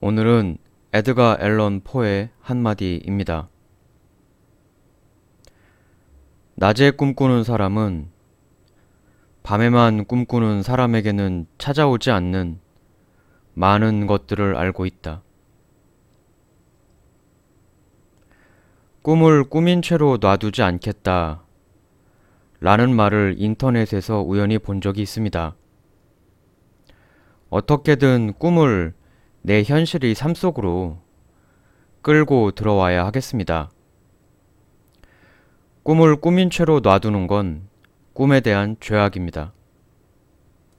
오늘은 에드가 앨런 포의 한마디입니다. 낮에 꿈꾸는 사람은 밤에만 꿈꾸는 사람에게는 찾아오지 않는 많은 것들을 알고 있다. 꿈을 꾸민 채로 놔두지 않겠다. 라는 말을 인터넷에서 우연히 본 적이 있습니다. 어떻게든 꿈을 내 현실의 삶 속으로 끌고 들어와야 하겠습니다. 꿈을 꾸민 채로 놔두는 건 꿈에 대한 죄악입니다.